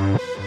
Bye.